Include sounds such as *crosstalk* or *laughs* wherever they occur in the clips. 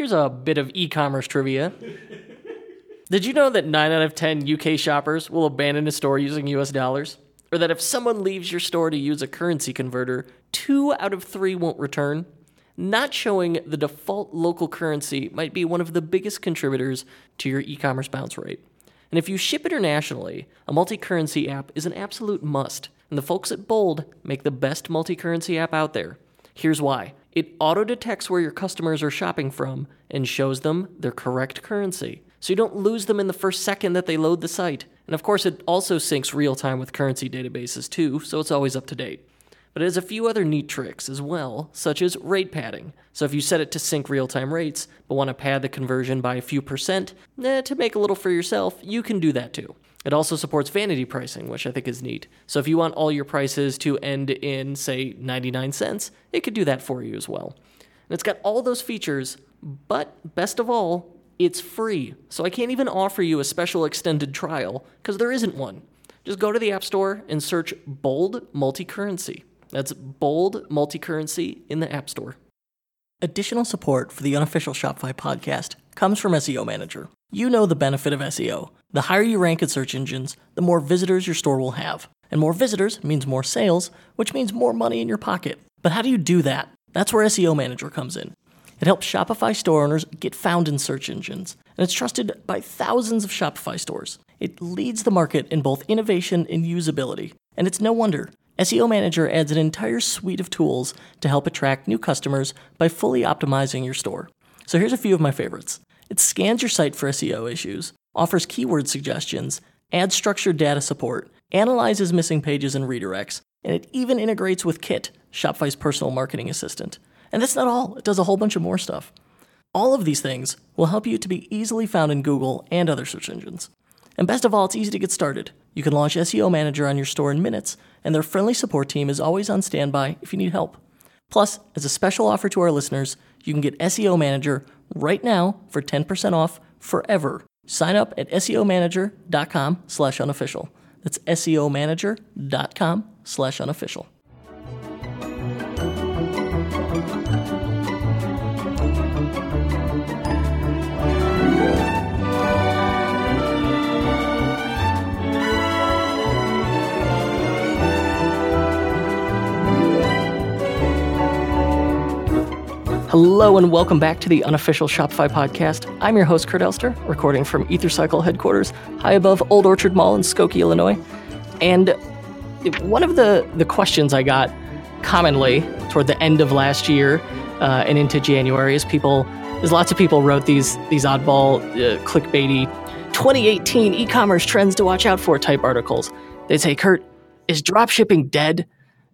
Here's a bit of e commerce trivia. Did you know that 9 out of 10 UK shoppers will abandon a store using US dollars? Or that if someone leaves your store to use a currency converter, 2 out of 3 won't return? Not showing the default local currency might be one of the biggest contributors to your e commerce bounce rate. And if you ship internationally, a multi currency app is an absolute must. And the folks at Bold make the best multi currency app out there. Here's why it auto detects where your customers are shopping from and shows them their correct currency. So you don't lose them in the first second that they load the site. And of course, it also syncs real time with currency databases too, so it's always up to date. But it has a few other neat tricks as well, such as rate padding. So if you set it to sync real time rates, but want to pad the conversion by a few percent eh, to make a little for yourself, you can do that too. It also supports vanity pricing, which I think is neat. So if you want all your prices to end in, say, 99 cents, it could do that for you as well. And it's got all those features, but best of all, it's free. So I can't even offer you a special extended trial because there isn't one. Just go to the App Store and search Bold Multi-Currency. That's Bold Multi-Currency in the App Store. Additional support for the unofficial Shopify podcast comes from SEO Manager. You know the benefit of SEO. The higher you rank in search engines, the more visitors your store will have. And more visitors means more sales, which means more money in your pocket. But how do you do that? That's where SEO Manager comes in. It helps Shopify store owners get found in search engines, and it's trusted by thousands of Shopify stores. It leads the market in both innovation and usability, and it's no wonder. SEO Manager adds an entire suite of tools to help attract new customers by fully optimizing your store. So here's a few of my favorites. It scans your site for SEO issues, offers keyword suggestions, adds structured data support, analyzes missing pages and redirects, and it even integrates with Kit, Shopify's personal marketing assistant. And that's not all, it does a whole bunch of more stuff. All of these things will help you to be easily found in Google and other search engines. And best of all, it's easy to get started. You can launch SEO Manager on your store in minutes, and their friendly support team is always on standby if you need help. Plus, as a special offer to our listeners, you can get SEO Manager right now for 10% off forever. Sign up at SEOmanager.com slash unofficial. That's SEOmanager.com slash unofficial. Hello and welcome back to the unofficial Shopify podcast. I'm your host, Kurt Elster, recording from EtherCycle headquarters, high above Old Orchard Mall in Skokie, Illinois. And one of the, the questions I got commonly toward the end of last year uh, and into January is people, is lots of people wrote these these oddball, uh, clickbaity 2018 e-commerce trends to watch out for type articles. They'd say, Kurt, is dropshipping dead?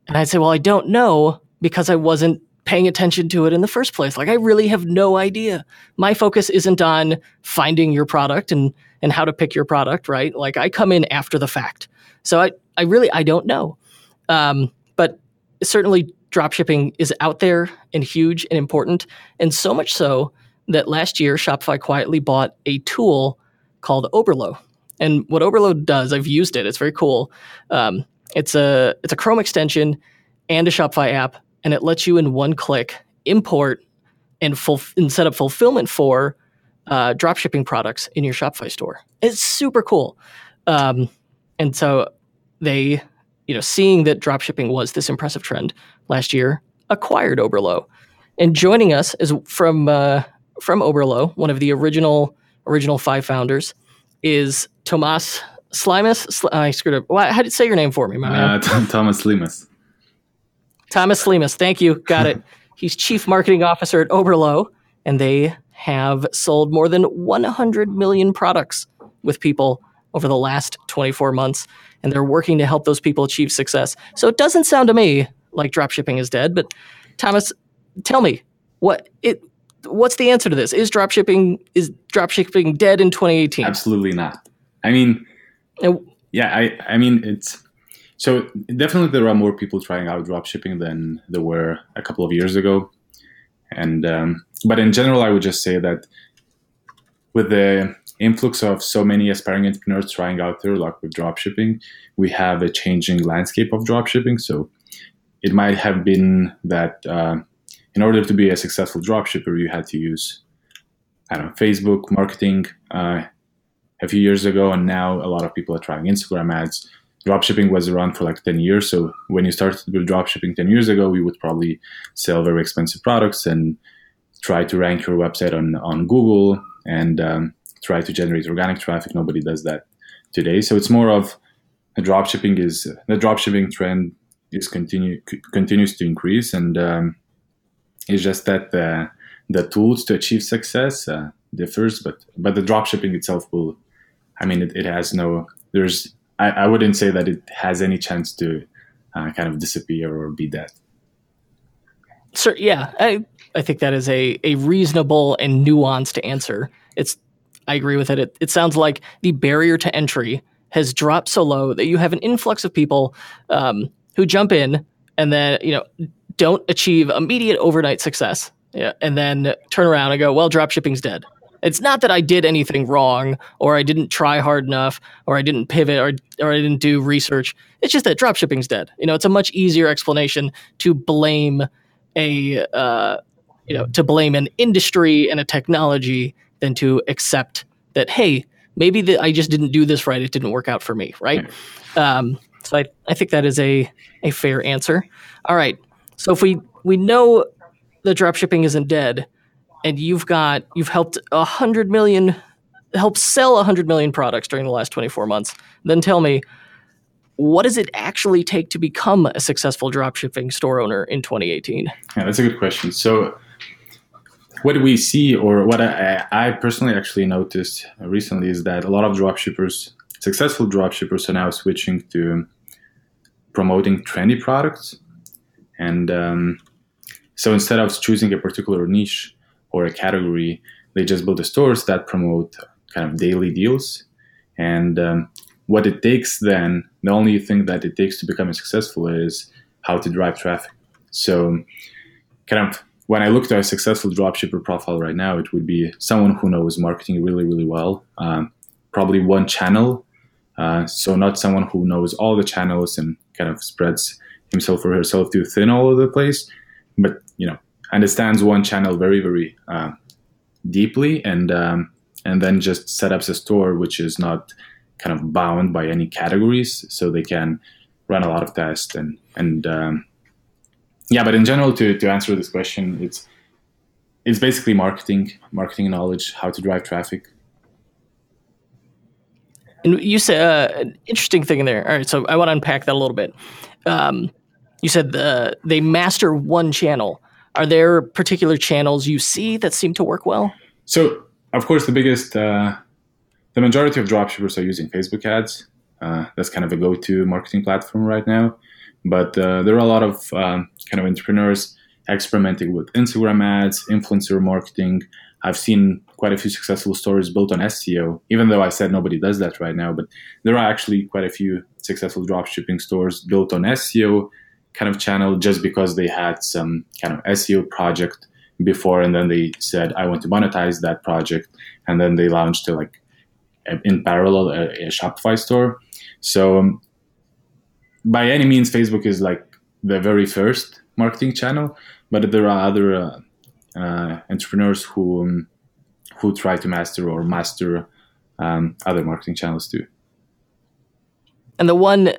And I'd say, well, I don't know because I wasn't paying attention to it in the first place. Like I really have no idea. My focus isn't on finding your product and and how to pick your product, right? Like I come in after the fact. So I I really I don't know. Um, but certainly dropshipping is out there and huge and important and so much so that last year Shopify quietly bought a tool called Oberlo. And what Oberlo does, I've used it. It's very cool. Um, it's a it's a Chrome extension and a Shopify app and it lets you in one click import and, full, and set up fulfillment for uh, drop shipping products in your Shopify store. It's super cool. Um, and so they, you know, seeing that drop shipping was this impressive trend last year, acquired Oberlo. And joining us is from uh, from Oberlo, one of the original original five founders, is Tomas Slimas. I screwed up. How did you say your name for me, my man? Uh, Tomas Slimas. Tomas Slimas, thank you. Got it. *laughs* He's chief marketing officer at Oberlo, and they have sold more than 100 million products with people over the last 24 months, and they're working to help those people achieve success. So it doesn't sound to me like dropshipping is dead, but Tomas, tell me what it what's the answer to this? Is dropshipping is dropshipping dead in 2018? Absolutely not. I mean, yeah, I I mean it's so definitely there are more people trying out dropshipping than there were a couple of years ago, and um, but in general, I would just say that with the influx of so many aspiring entrepreneurs trying out their luck with dropshipping, we have a changing landscape of dropshipping. So it might have been that uh, in order to be a successful dropshipper, you had to use I don't know Facebook marketing uh, a few years ago, and now a lot of people are trying Instagram ads. Dropshipping was around for like 10 years. So when you started with dropshipping 10 years ago, you would probably sell very expensive products and try to rank your website on, on Google and um, try to generate organic traffic. Nobody does that today. So it's more of the dropshipping is the dropshipping trend is continue c- continues to increase, and um, it's just that the the tools to achieve success uh, differs, but but the dropshipping itself will, I mean, it, it has no there's I, I wouldn't say that it has any chance to uh, kind of disappear or be dead. Sir, yeah, I I think that is a a reasonable and nuanced answer. It's I agree with it. It, it sounds like the barrier to entry has dropped so low that you have an influx of people um, who jump in and then you know don't achieve immediate overnight success, yeah, and then turn around and go, "Well, dropshipping's dead." It's not that I did anything wrong, or I didn't try hard enough, or I didn't pivot, or or I didn't do research. It's just that dropshipping's dead. You know, it's a much easier explanation to blame a uh, you know to blame an industry and a technology than to accept that hey maybe the, I just didn't do this right. It didn't work out for me, right? Um, so I, I think that is a, a fair answer. All right. So if we, we know that dropshipping isn't dead and you've got, you've helped a hundred million, helped sell a hundred million products during the last 24 months, then tell me, what does it actually take to become a successful dropshipping store owner in 2018? Yeah, that's a good question. So what we see, or what I, I personally actually noticed recently, is that a lot of dropshippers, successful dropshippers, are now switching to promoting trendy products. And um, so instead of choosing a particular niche or a category, they just build the stores that promote kind of daily deals. And um, what it takes then, the only thing that it takes to become successful is how to drive traffic. So, kind of when I look at a successful dropshipper profile right now, it would be someone who knows marketing really, really well. Um, probably one channel, uh, so not someone who knows all the channels and kind of spreads himself or herself too thin all over the place, but you know understands one channel very, very uh, deeply, and um, and then just set up a store which is not kind of bound by any categories, so they can run a lot of tests and and um, yeah, but in general, to, to answer this question, it's it's basically marketing, marketing knowledge, how to drive traffic. And you said uh, an interesting thing in there. All right, so I want to unpack that a little bit. Um, you said the, they master one channel. Are there particular channels you see that seem to work well? So, of course, the biggest, uh, the majority of dropshippers are using Facebook ads. Uh, that's kind of a go-to marketing platform right now. But uh, there are a lot of um, kind of entrepreneurs experimenting with Instagram ads, influencer marketing. I've seen quite a few successful stories built on SEO, even though I said nobody does that right now. But there are actually quite a few successful dropshipping stores built on SEO kind of channel just because they had some kind of SEO project before and then they said, I want to monetize that project. And then they launched to like in parallel a, a Shopify store. So um, by any means, Facebook is like the very first marketing channel, but there are other uh, uh, entrepreneurs who um, who try to master or master um, other marketing channels too. And the one,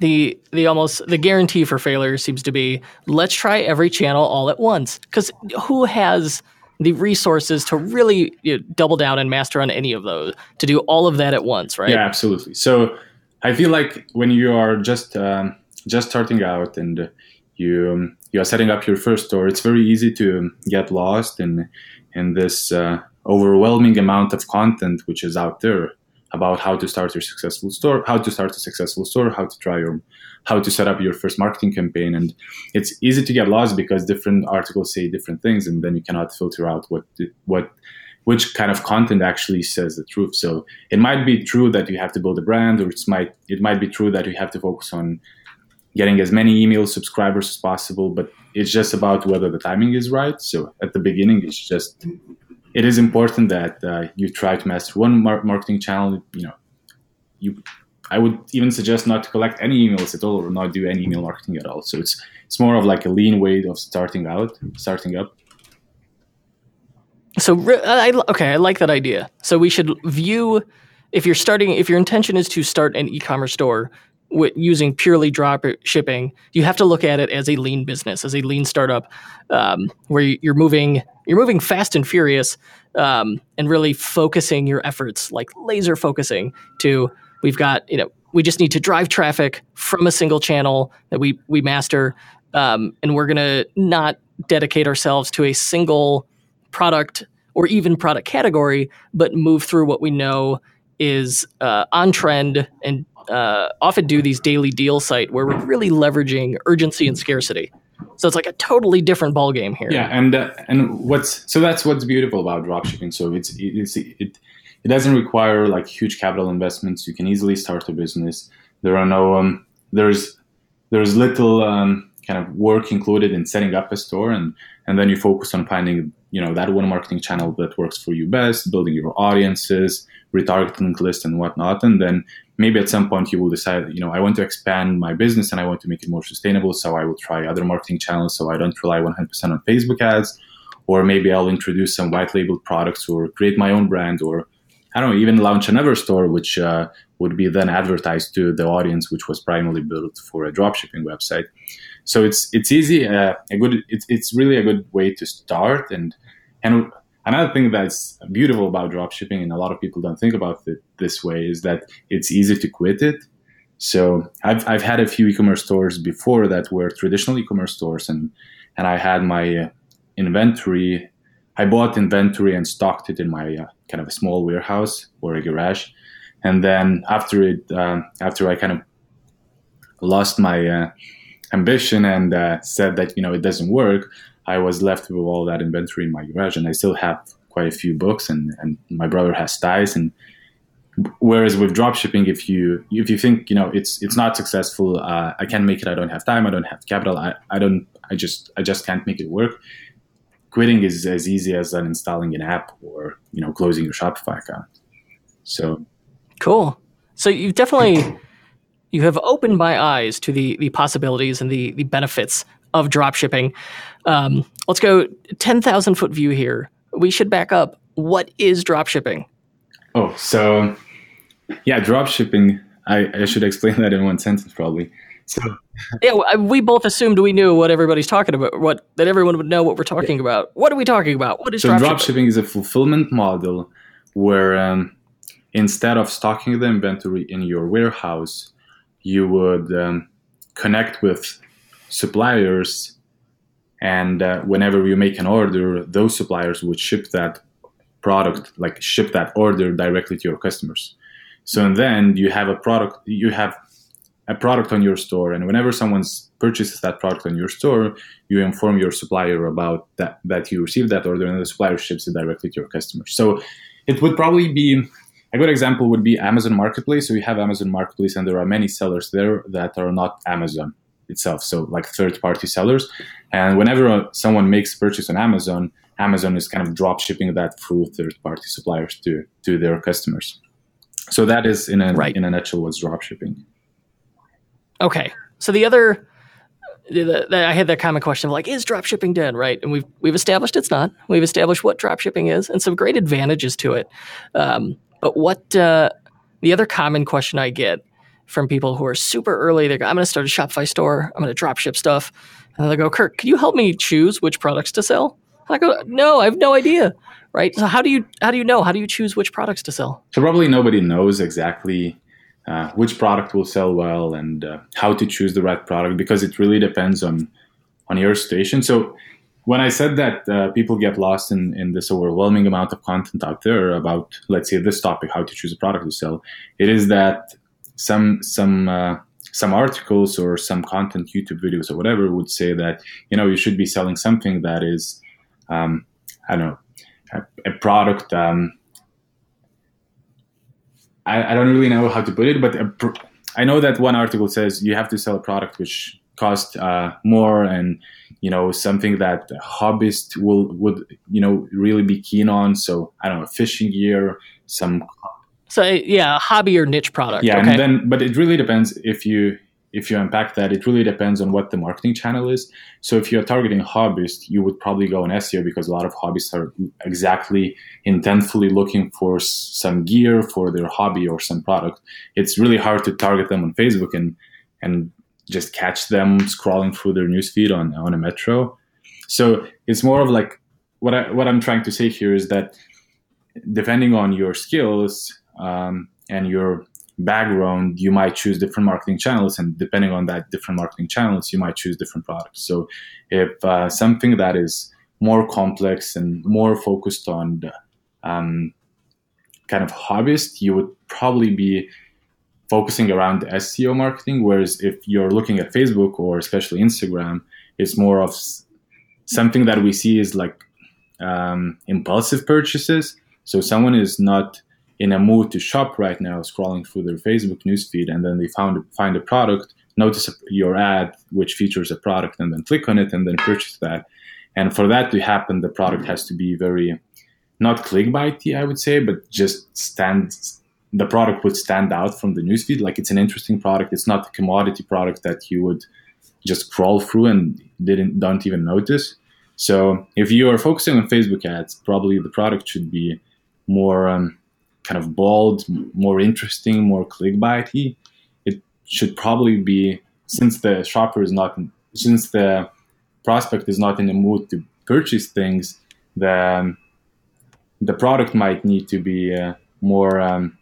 the the almost the guarantee for failure seems to be let's try every channel all at once because who has the resources to really you know, double down and master on any of those to do all of that at once, right? Yeah, absolutely. So I feel like when you are just um, just starting out and you you are setting up your first store, it's very easy to get lost in in this uh, overwhelming amount of content which is out there about how to start your successful store, how to start a successful store, how to try your how to set up your first marketing campaign and it's easy to get lost because different articles say different things and then you cannot filter out what what which kind of content actually says the truth. So it might be true that you have to build a brand, or it might it might be true that you have to focus on getting as many email subscribers as possible. But it's just about whether the timing is right. So at the beginning, it's just it is important that uh, you try to master one mar- marketing channel. You know, you I would even suggest not to collect any emails at all, or not do any email marketing at all. So it's it's more of like a lean way of starting out, starting up so I, okay, I like that idea. So we should view if you're starting if your intention is to start an e-commerce store with using purely drop shipping, you have to look at it as a lean business, as a lean startup, um, where you're moving you're moving fast and furious, um, and really focusing your efforts, like laser focusing to we've got you know we just need to drive traffic from a single channel that we we master, um, and we're gonna not dedicate ourselves to a single product or even product category, but move through what we know is uh, on trend and uh, often do these daily deal site where we're really leveraging urgency and scarcity. So it's like a totally different ballgame here. Yeah, and uh, and what's so that's what's beautiful about dropshipping. So it's it's it it doesn't require like huge capital investments. You can easily start a business. There are no um, there's there's little um, kind of work included in setting up a store, and and then you focus on finding you know that one marketing channel that works for you best, building your audiences, retargeting list and whatnot, and then maybe at some point you will decide, you know, I want to expand my business and I want to make it more sustainable. So I will try other marketing channels so I don't rely 100% on Facebook ads. Or maybe I'll introduce some white labeled products or create my own brand or I don't know, even launch another store, which uh, would be then advertised to the audience, which was primarily built for a dropshipping website. So it's it's easy, uh, a good, it's, it's really a good way to start. And and another thing that's beautiful about dropshipping, and a lot of people don't think about it this way, is that it's easy to quit it. So I've I've had a few e-commerce stores before that were traditional e-commerce stores, and and I had my uh, inventory. I bought inventory and stocked it in my uh, kind of a small warehouse or a garage, and then after it, uh, after I kind of lost my uh, ambition and uh, said that you know it doesn't work, I was left with all that inventory in my garage, and I still have quite a few books, and, and my brother has ties. And whereas with dropshipping, if you if you think you know it's it's not successful, uh, I can't make it. I don't have time. I don't have capital. I, I don't. I just I just can't make it work. Quitting is as easy as uninstalling an app or you know closing your Shopify account. So cool. So you've definitely you have opened my eyes to the the possibilities and the the benefits of dropshipping. Um, let's go 10,000 foot view here. We should back up. What is dropshipping? Oh, so yeah, dropshipping. I, I should explain *laughs* that in one sentence probably. So *laughs* yeah, we both assumed we knew what everybody's talking about. What that everyone would know what we're talking yeah. about. What are we talking about? What is so dropshipping? dropshipping is a fulfillment model where um, instead of stocking the inventory in your warehouse, you would um, connect with suppliers and uh, whenever you make an order those suppliers would ship that product like ship that order directly to your customers. So and then you have a product you have a product on your store and whenever someone purchases that product on your store you inform your supplier about that that you received that order and the supplier ships it directly to your customers so it would probably be a good example would be amazon marketplace. So you have amazon marketplace and there are many sellers there that are not amazon itself, so like third party sellers. And whenever someone makes a purchase on Amazon, Amazon is kind of drop shipping that through third party suppliers to to their customers. So that is in a right. in a nutshell what's drop shipping. Okay, so the other. The, the, I had that common question of like, is drop shipping dead? Right, and we've we've established it's not. We've established what drop shipping is and some great advantages to it. Um, but what uh, the other common question I get from people who are super early. They go, I'm going to start a Shopify store. I'm going to drop ship stuff. And they go, Kurt, can you help me choose which products to sell? And I go, no, I have no idea. Right. So how do you how do you know? How do you choose which products to sell? So probably nobody knows exactly uh, which product will sell well and uh, how to choose the right product because it really depends on on your situation. So when I said that uh, people get lost in, in this overwhelming amount of content out there about, let's say, this topic, how to choose a product to sell, it is that some some uh, some articles or some content, YouTube videos or whatever, would say that you know you should be selling something that is, um, I don't know, a, a product. Um, I, I, don't really know how to put it, but I know that one article says you have to sell a product which costs uh, more and you know something that hobbyist will would you know really be keen on. So I don't know, fishing gear, some so yeah, hobby or niche product. Yeah, okay. and then but it really depends if you if you unpack that, it really depends on what the marketing channel is. So if you're targeting hobbyists, you would probably go on SEO because a lot of hobbyists are exactly intentfully looking for some gear for their hobby or some product. It's really hard to target them on Facebook and and just catch them scrolling through their newsfeed on on a metro. So it's more of like what I what I'm trying to say here is that depending on your skills um, and your background, you might choose different marketing channels, and depending on that different marketing channels, you might choose different products. So, if uh, something that is more complex and more focused on the, um, kind of hobbyist, you would probably be focusing around SEO marketing. Whereas if you're looking at Facebook or especially Instagram, it's more of something that we see is like um, impulsive purchases. So someone is not in a mood to shop right now, scrolling through their Facebook newsfeed, and then they found find a product, notice your ad which features a product, and then click on it and then purchase that. And for that to happen, the product has to be very not clickbaity, I would say, but just stand. The product would stand out from the newsfeed, like it's an interesting product. It's not a commodity product that you would just crawl through and didn't don't even notice. So if you are focusing on Facebook ads, probably the product should be more um, kind of bold, more interesting, more clickbaity, it should probably be since the shopper is not since the prospect is not in the mood to purchase things, the the product might need to be uh, more um,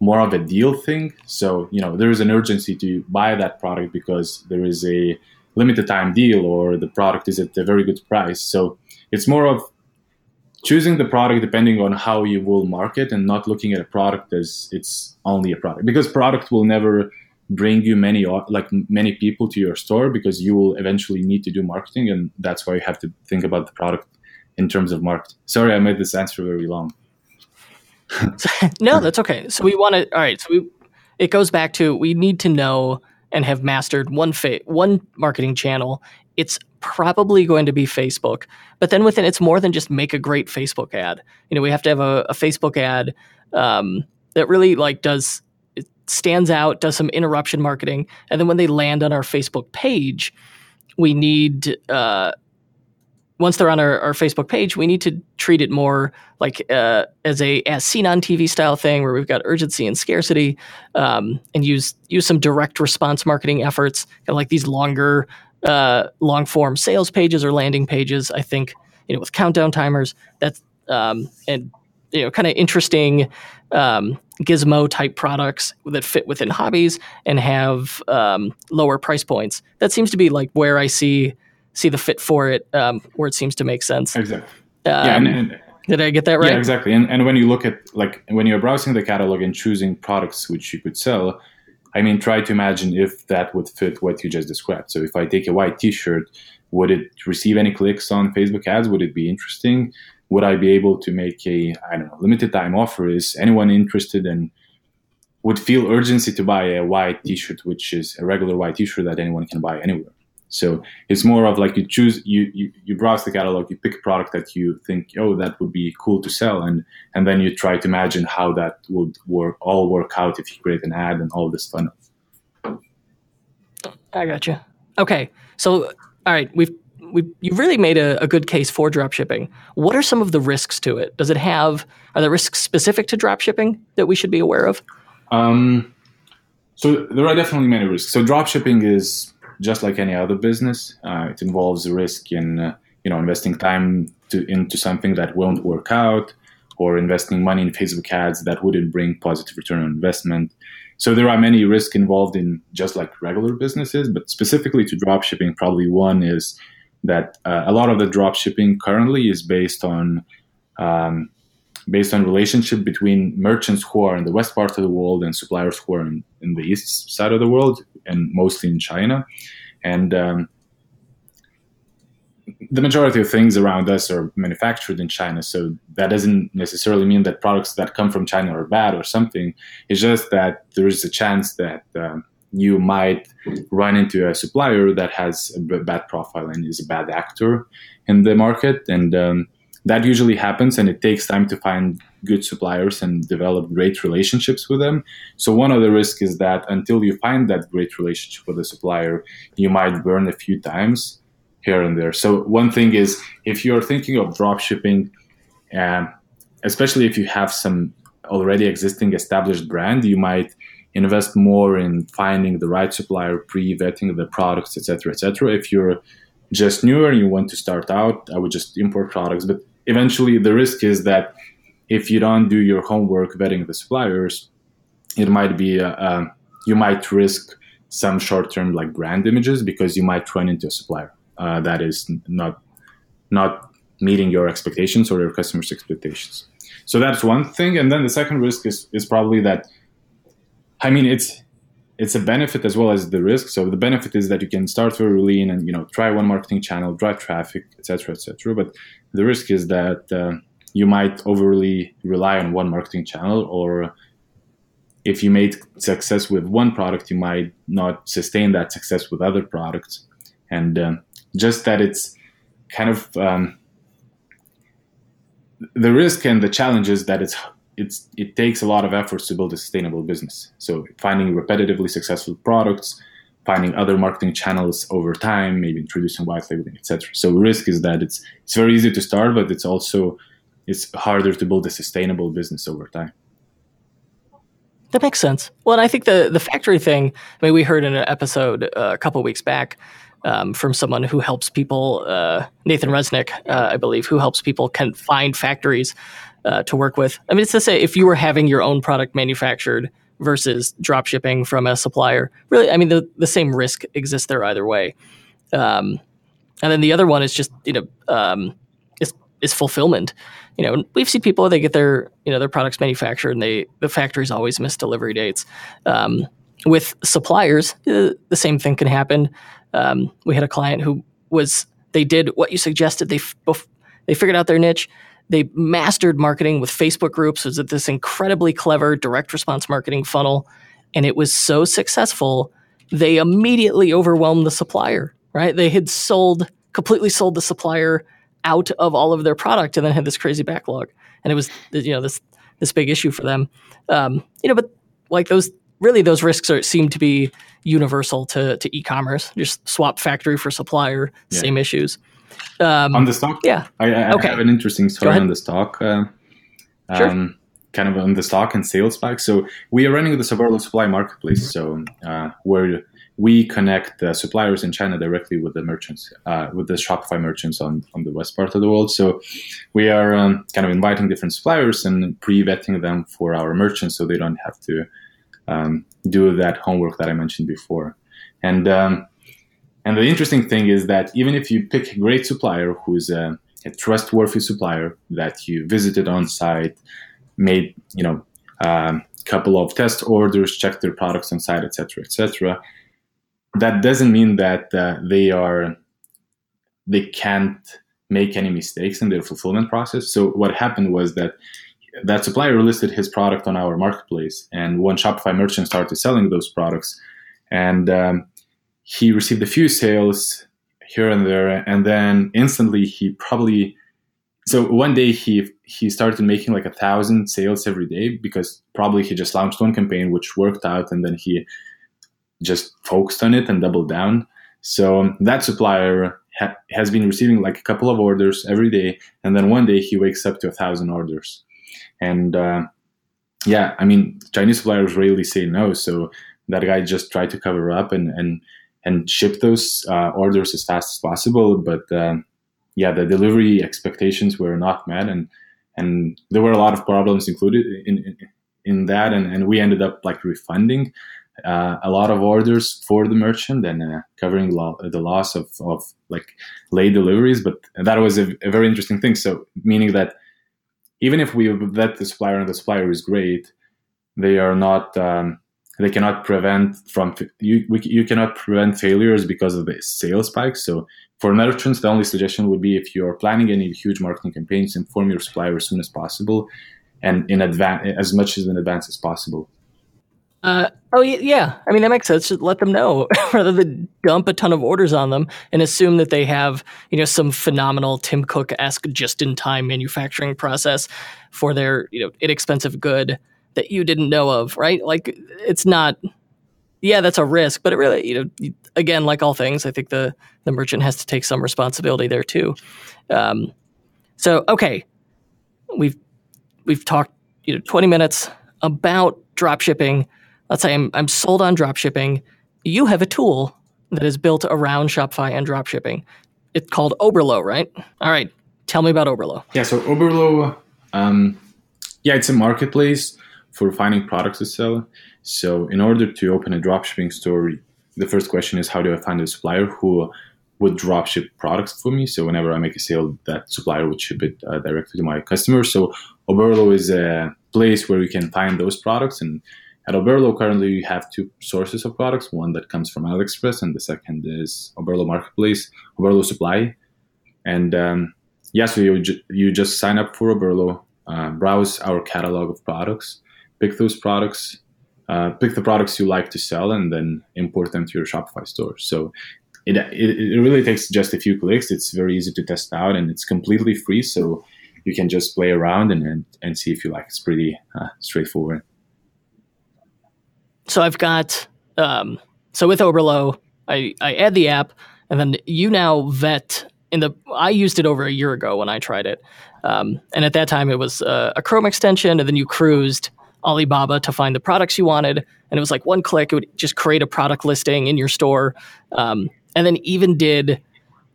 more of a deal thing. So you know there is an urgency to buy that product because there is a limited time deal or the product is at a very good price. So it's more of choosing the product depending on how you will market and not looking at a product as it's only a product. Because product will never bring you many like many people to your store because you will eventually need to do marketing and that's why you have to think about the product in terms of market sorry i made this answer very long. *laughs* No that's okay. So we want to all right so we it goes back to we need to know and have mastered one fa- one marketing channel. It's probably going to be Facebook. But then within it's more than just make a great Facebook ad. You know, we have to have a, a Facebook ad um, that really like does it stands out, does some interruption marketing, and then when they land on our Facebook page, we need uh, once they're on our, our, Facebook page, we need to treat it more like uh, as a as seen on TV style thing where we've got urgency and scarcity, um, and use use some direct response marketing efforts, kind of like these longer uh, long form sales pages or landing pages. I think you know with countdown timers that's um, and you know kind of interesting um, gizmo type products that fit within hobbies and have um, lower price points. That seems to be like where I see see the fit for it, um, where it seems to make sense. Exactly. yeah, and, um, and, did I get that right? Yeah, exactly. And, and when you look at like when you're browsing the catalog and choosing products which you could sell, I mean, try to imagine if that would fit what you just described. So if I take a white T-shirt, would it receive any clicks on Facebook ads? Would it be interesting? Would I be able to make a I don't know limited time offer? Is anyone interested and would feel urgency to buy a white T-shirt, which is a regular white T-shirt that anyone can buy anywhere? So it's more of like you choose, you, you, you browse the catalog, you pick a product that you think, oh, that would be cool to sell. And, and then you try to imagine how that would work, all work out if you create an ad and all this fun. I got you. Okay. So, all right, we've, we you really made a, a, good case for dropshipping. What are some of the risks to it? Does it have are there risks specific to dropshipping that we should be aware of? Um, so there are definitely many risks. So dropshipping is just like any other business. Uh, it involves risk in uh, you know investing time to, into something that won't work out, or investing money in Facebook ads that wouldn't bring positive return on investment. So there are many risks involved in just like regular businesses, but specifically to dropshipping, probably one is that uh, a lot of the dropshipping currently is based on um, based on relationship between merchants who are in the west part of the world and suppliers who are in, in the east side of the world and mostly in China. And um, the majority of things around us are manufactured in China. So that doesn't necessarily mean that products that come from China are bad or something. It's just that there is a chance that um, you might run into a supplier that has a bad profile and is a bad actor in the market. And um, that usually happens and it takes time to find good suppliers and develop great relationships with them. So one of the risks is that until you find that great relationship with the supplier you might burn a few times here and there. So one thing is if you're thinking of drop shipping uh, especially if you have some already existing established brand you might invest more in finding the right supplier pre-vetting the products etc etc if you're just newer and you want to start out i would just import products. But eventually the risk is that if you don't do your homework vetting the suppliers, it might be uh, uh, you might risk some short-term like brand images because you might run into a supplier uh, that is not not meeting your expectations or your customers' expectations. So that's one thing, and then the second risk is is probably that. I mean, it's it's a benefit as well as the risk. So the benefit is that you can start very lean and you know try one marketing channel, drive traffic, etc., etc. But the risk is that uh, you might overly rely on one marketing channel, or if you made success with one product, you might not sustain that success with other products. And um, just that it's kind of um, the risk and the challenge is that it's it's it takes a lot of efforts to build a sustainable business. So finding repetitively successful products, finding other marketing channels over time, maybe introducing white labeling, etc. So risk is that it's it's very easy to start, but it's also it's harder to build a sustainable business over time. That makes sense. Well, and I think the the factory thing. I mean, we heard in an episode uh, a couple weeks back um, from someone who helps people, uh, Nathan Resnick, uh, I believe, who helps people can find factories uh, to work with. I mean, it's to say if you were having your own product manufactured versus drop shipping from a supplier, really, I mean, the the same risk exists there either way. Um, and then the other one is just you know um, is is fulfillment you know, we've seen people they get their you know their products manufactured and they the factories always miss delivery dates. Um, with suppliers, the same thing can happen. Um, we had a client who was they did what you suggested. They they figured out their niche. They mastered marketing with Facebook groups. It Was this incredibly clever direct response marketing funnel, and it was so successful. They immediately overwhelmed the supplier. Right? They had sold completely sold the supplier out of all of their product and then had this crazy backlog. And it was you know this this big issue for them. Um, you know, but like those really those risks are seem to be universal to to e-commerce. Just swap factory for supplier, yeah. same issues. Um, on the stock, yeah. I, I okay. have an interesting story on the stock. Uh, sure. Um, kind of on the stock and sales spike. So we are running the Oberlo Supply Marketplace. So uh, where we connect the suppliers in China directly with the merchants, uh, with the Shopify merchants on, on the west part of the world. So we are um, kind of inviting different suppliers and pre-vetting them for our merchants, so they don't have to um, do that homework that I mentioned before. And um, and the interesting thing is that even if you pick a great supplier who's a, a trustworthy supplier that you visited on site, made you know a um, couple of test orders, checked their products on site, etc., etc that doesn't mean that uh, they are they can't make any mistakes in their fulfillment process. So what happened was that that supplier listed his product on our marketplace, and one Shopify merchant started selling those products, and um, he received a few sales here and there, and then instantly he probably so one day he he started making like a thousand sales every day because probably he just launched one campaign which worked out, and then he just focused on it and doubled down. So that supplier ha- has been receiving like a couple of orders every day, and then one day he wakes up to a thousand orders. And uh, yeah, I mean, Chinese suppliers rarely say no, so that guy just tried to cover up and and and ship those uh, orders as fast as possible. But uh, yeah, the delivery expectations were not met, and and there were a lot of problems included in in, in that, and, and we ended up like refunding uh, a lot of orders for the merchant and uh, covering lo- the loss of, of like late deliveries. But that was a, a, very interesting thing. So meaning that even if we vet the supplier and the supplier is great, they are not. Um, they cannot prevent from you. We, you cannot prevent failures because of the sales spike. So for merchants, the only suggestion would be if you are planning any huge marketing campaigns, inform your supplier as soon as possible, and in advance as much as in advance as possible Uh, oh yeah, I mean that makes sense. Just let them know *laughs* rather than dump a ton of orders on them and assume that they have you know some phenomenal Tim Cook esque just in time manufacturing process for their you know inexpensive good that you didn't know of. Right? Like it's not. Yeah, that's a risk, but it really you know again like all things, I think the the merchant has to take some responsibility there too. Um, so okay, we've we've talked you know 20 minutes about drop shipping let's say I'm, I'm sold on dropshipping. You have a tool that is built around Shopify and dropshipping. It's called Oberlo, right? All right. Tell me about Oberlo. Yeah, so Oberlo, um, yeah, it's a marketplace for finding products to sell. So in order to open a dropshipping store, the first question is how do I find a supplier who would dropship products for me? So whenever I make a sale, that supplier would ship it uh, directly to my customer. So Oberlo is a place where you can find those products and at Oberlo, currently we have two sources of products. One that comes from AliExpress, and the second is Oberlo Marketplace, Oberlo Supply. And um, yeah, so you, you just sign up for Oberlo, uh, browse our catalog of products, pick those products, uh, pick the products you like to sell, and then import them to your Shopify store. So it, it, it really takes just a few clicks. It's very easy to test out, and it's completely free. So you can just play around and, and, and see if you like. It's pretty uh, straightforward so I've got um, so with Oberlo, I, I add the app, and then you now vet. In the I used it over a year ago when I tried it, um, and at that time it was a Chrome extension, and then you cruised Alibaba to find the products you wanted, and it was like one click. It would just create a product listing in your store, um, and then even did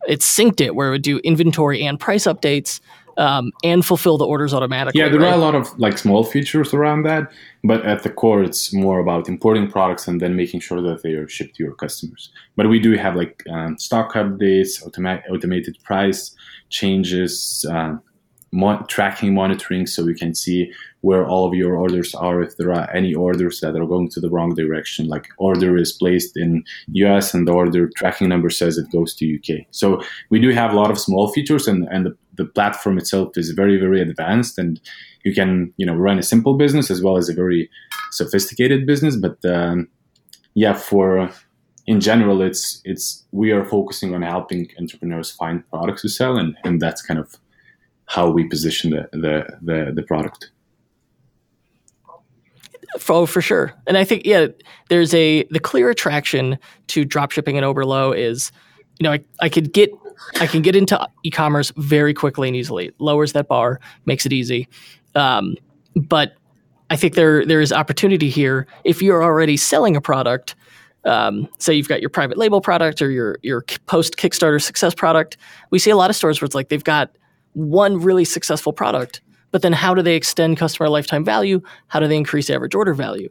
it synced it where it would do inventory and price updates um, and fulfill the orders automatically. Yeah, there right? are a lot of like small features around that, but at the core, it's more about importing products and then making sure that they are shipped to your customers. But we do have like um, stock updates, automa- automated price changes, uh, mo- tracking monitoring, so you can see where all of your orders are. If there are any orders that are going to the wrong direction, like order is placed in US and the order tracking number says it goes to UK. So we do have a lot of small features, and and the, the platform itself is very very advanced, and you can you know run a simple business as well as a very sophisticated business. But um, yeah, for in general, it's it's we are focusing on helping entrepreneurs find products to sell, and and that's kind of how we position the the the, the product. Oh, for sure. And I think yeah, there's a the clear attraction to dropshipping and Oberlo is, you know, I, I could get I can get into e-commerce very quickly and easily. Lowers that bar, makes it easy. Um, but I think there there is opportunity here if you're already selling a product. Um, say you've got your private label product or your your post Kickstarter success product. We see a lot of stores where it's like they've got one really successful product, but then how do they extend customer lifetime value? How do they increase average order value?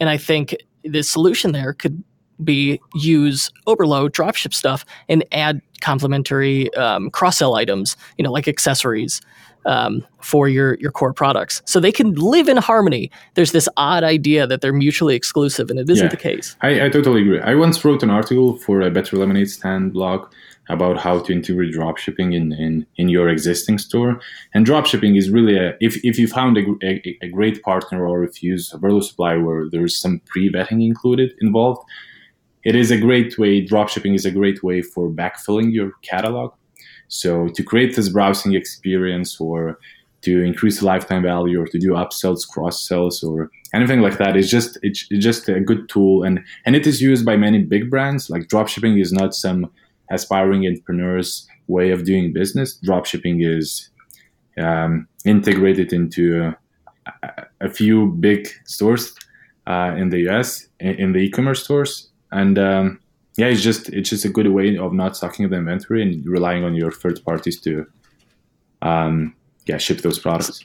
And I think the solution there could be use Oberlo dropship stuff and add complementary um, cross sell items, you know, like accessories um, for your your core products, so they can live in harmony. There's this odd idea that they're mutually exclusive, and it isn't Yeah. the case. I, I totally agree. I once wrote an article for a Better Lemonade Stand blog about how to integrate dropshipping in, in, in your existing store. And dropshipping is really a, if, if you found a, a, a great partner or if you use Oberlo supply where there's some pre-vetting included involved, it is a great way, dropshipping is a great way for backfilling your catalog. So to create this browsing experience or to increase the lifetime value or to do upsells, cross sells, or anything like that is just it's it's just a good tool and and it is used by many big brands. Like dropshipping is not some aspiring entrepreneurs way of doing business. Dropshipping is um, integrated into a, a few big stores uh, in the US in, in the e-commerce stores and um, yeah it's just it's just a good way of not stocking the inventory and relying on your third parties to um, yeah ship those products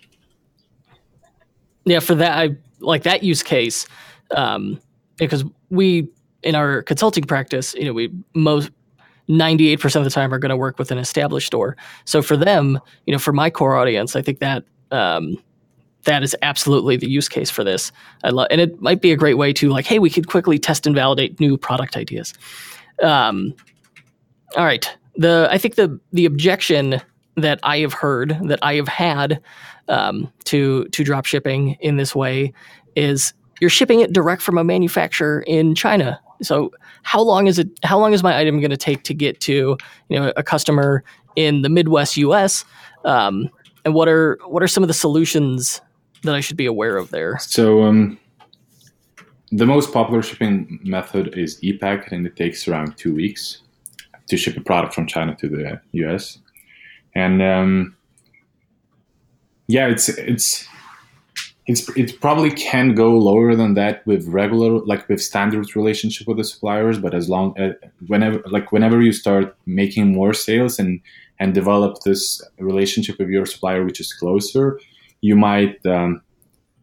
Yeah, for that, I like that use case um, because we in our consulting practice, you know, we most. 98% of the time are going to work with an established store. So for them, you know, for my core audience, I think that um, that is absolutely the use case for this. I love, and it might be a great way to like, hey, we could quickly test and validate new product ideas. Um, all right, the I think the the objection that I have heard that I have had um, to to drop shipping in this way is you're shipping it direct from a manufacturer in China. So how long is it? How long is my item going to take to get to you know a customer in the Midwest U.S. Um, and what are what are some of the solutions that I should be aware of there? So um, the most popular shipping method is e-packet, and it takes around two weeks to ship a product from China to the U.S. And um, yeah, it's it's it's it probably can go lower than that with regular like with standard relationship with the suppliers but as long as uh, whenever like whenever you start making more sales and and develop this relationship with your supplier which is closer you might um,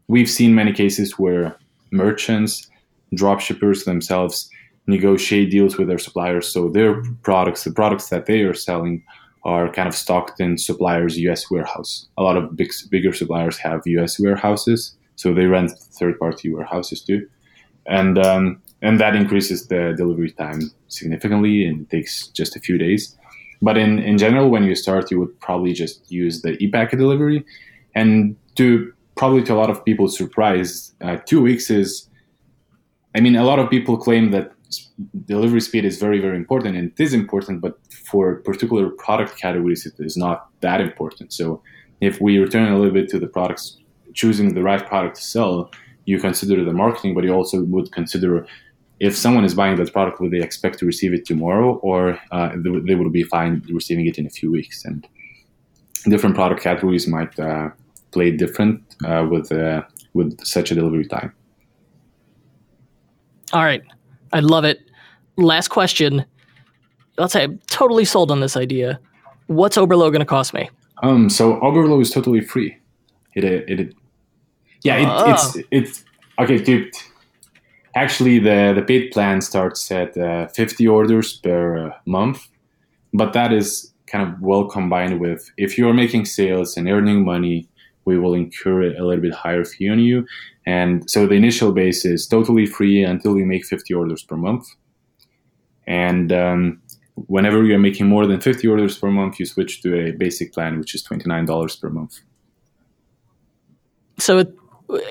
we've seen many cases where merchants drop shippers themselves negotiate deals with their suppliers so their products the products that they are selling are kind of stocked in suppliers' U.S. warehouse. A lot of big, bigger suppliers have U.S. warehouses, so they rent third-party warehouses too, and um, and that increases the delivery time significantly, and takes just a few days. But in, in general, when you start, you would probably just use the e-packet delivery, and to probably to a lot of people's surprise, uh, two weeks is. I mean, a lot of people claim that delivery speed is very very important and it is important but for particular product categories it is not that important so if we return a little bit to the products choosing the right product to sell you consider the marketing but you also would consider if someone is buying that product would they expect to receive it tomorrow or uh, they would be fine receiving it in a few weeks and different product categories might uh, play different uh, with uh, with such a delivery time all right I love it. Last question. Let's say I'm totally sold on this idea. What's Oberlo going to cost me? Um, so Oberlo is totally free. It, it, it yeah, it, oh. it's it's okay, dude. Actually, the the paid plan starts at uh, 50 orders per uh, month, but that is kind of well combined with if you're making sales and earning money, we will incur a little bit higher fee on you. And so the initial base is totally free until you make 50 orders per month. And um, whenever you're making more than 50 orders per month, you switch to a basic plan, which is $29 per month. So it,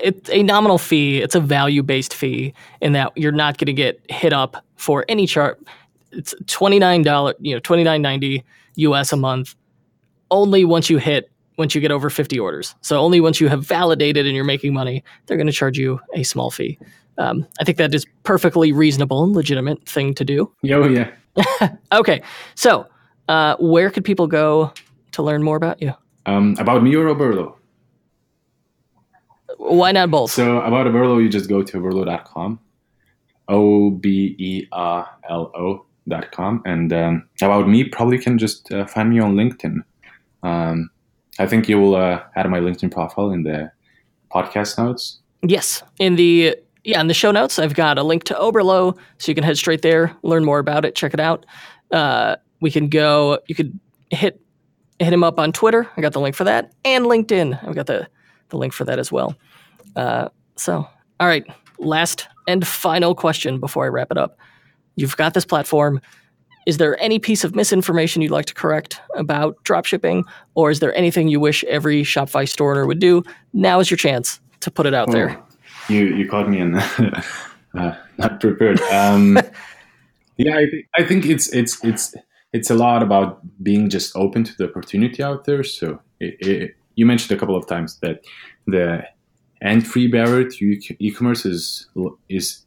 it's a nominal fee. It's a value based fee in that you're not going to get hit up for any chart. It's $29, you know, $29.90 US a month only once you hit once you get over 50 orders. So only once you have validated and you're making money, they're going to charge you a small fee. Um, I think that is perfectly reasonable and legitimate thing to do. Oh yeah. *laughs* okay, so uh, where could people go to learn more about you? Um, about me or Oberlo? Why not both? So about Oberlo, you just go to oberlo.com, O B E R L O dot com, and um, about me, probably can just uh, find me on LinkedIn. Um, I think you will uh, add my LinkedIn profile in the podcast notes. Yes, in the yeah in the show notes, I've got a link to Oberlo, so you can head straight there, learn more about it, check it out. Uh, we can go. You could hit hit him up on Twitter. I got the link for that, and LinkedIn. I've got the the link for that as well. Uh, so, all right, last and final question before I wrap it up. You've got this platform is there any piece of misinformation you'd like to correct about dropshipping, or is there anything you wish every Shopify store owner would do? Now is your chance to put it out oh, there. You you caught me in *laughs* uh, not prepared. Um, *laughs* yeah, I, th- I think it's it's it's it's a lot about being just open to the opportunity out there. So it, it, you mentioned a couple of times that the entry barrier to e-commerce is is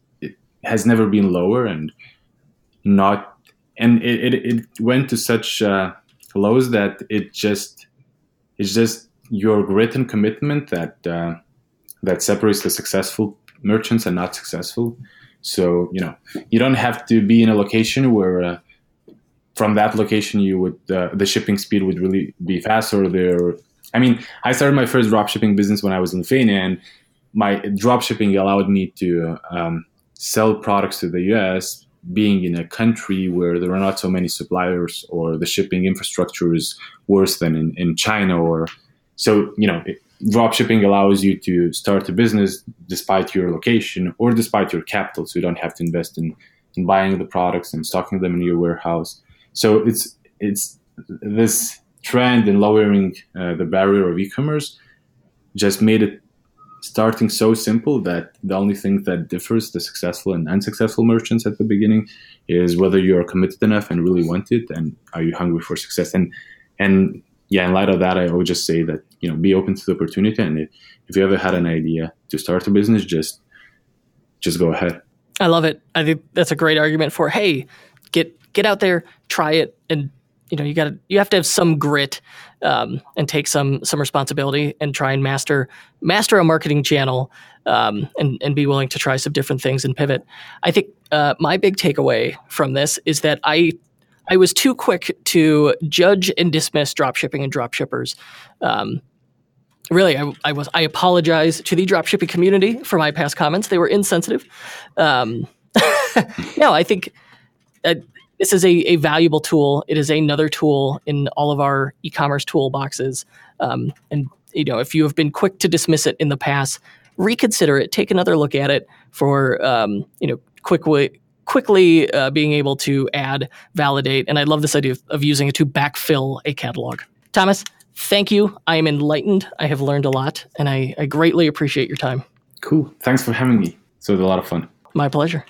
has never been lower and not and it, it, it went to such uh, lows that it just it's just your grit and commitment that uh, that separates the successful merchants and not successful. So you know you don't have to be in a location where uh, from that location you would uh, the shipping speed would really be faster. there. I mean, I started my first drop shipping business when I was in Lithuania, and my drop shipping allowed me to um, sell products to the U.S being in a country where there are not so many suppliers or the shipping infrastructure is worse than in, in China or so you know it, drop shipping allows you to start a business despite your location or despite your capital so you don't have to invest in, in buying the products and stocking them in your warehouse. So it's it's this trend in lowering uh, the barrier of e-commerce just made it starting so simple that the only thing that differs the successful and unsuccessful merchants at the beginning is whether you are committed enough and really want it and are you hungry for success. And and yeah in light of that i would just say that you know be open to the opportunity. And if, if you ever had an idea to start a business just just go ahead. I love it. I think that's a great argument for hey get get out there try it and you know you got to you have to have some grit um, and take some some responsibility and try and master master a marketing channel um, and and be willing to try some different things and pivot. I think uh, my big takeaway from this is that I I was too quick to judge and dismiss dropshipping and dropshippers. Um, really, I, I, was I apologize to the dropshipping community for my past comments. They were insensitive. Um, *laughs* no, I think. Uh, this is a, a valuable tool. It is another tool in all of our e-commerce toolboxes. Um, and you know, if you have been quick to dismiss it in the past, reconsider it. Take another look at it for um, you know quickly quickly uh, being able to add, validate, and I love this idea of, of using it to backfill a catalog. Tomas, thank you. I am enlightened. I have learned a lot, and I, I greatly appreciate your time. Cool. Thanks for having me. So it was a lot of fun. My pleasure.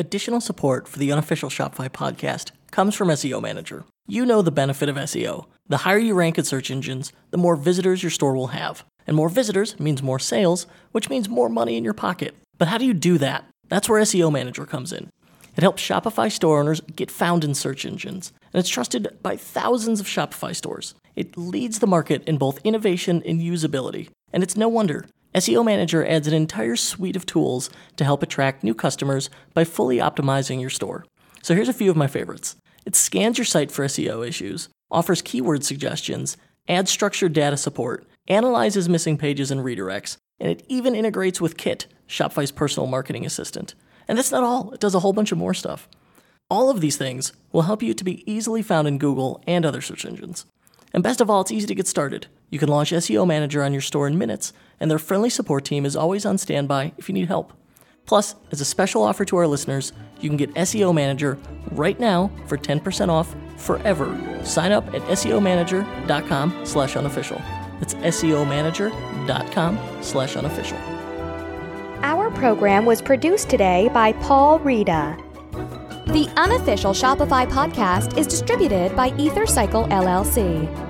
Additional support for the unofficial Shopify podcast comes from SEO Manager. You know the benefit of SEO. The higher you rank in search engines, the more visitors your store will have. And more visitors means more sales, which means more money in your pocket. But how do you do that? That's where SEO Manager comes in. It helps Shopify store owners get found in search engines, and it's trusted by thousands of Shopify stores. It leads the market in both innovation and usability, and it's no wonder. SEO Manager adds an entire suite of tools to help attract new customers by fully optimizing your store. So here's a few of my favorites. It scans your site for SEO issues, offers keyword suggestions, adds structured data support, analyzes missing pages and redirects, and it even integrates with Kit, Shopify's personal marketing assistant. And that's not all, it does a whole bunch of more stuff. All of these things will help you to be easily found in Google and other search engines. And best of all, it's easy to get started. You can launch SEO Manager on your store in minutes, and their friendly support team is always on standby if you need help. Plus, as a special offer to our listeners, you can get SEO Manager right now for 10% off forever. Sign up at SEOmanager.com slash unofficial. That's SEOmanager.com slash unofficial. Our program was produced today by Paul Rita. The unofficial Shopify podcast is distributed by EtherCycle LLC.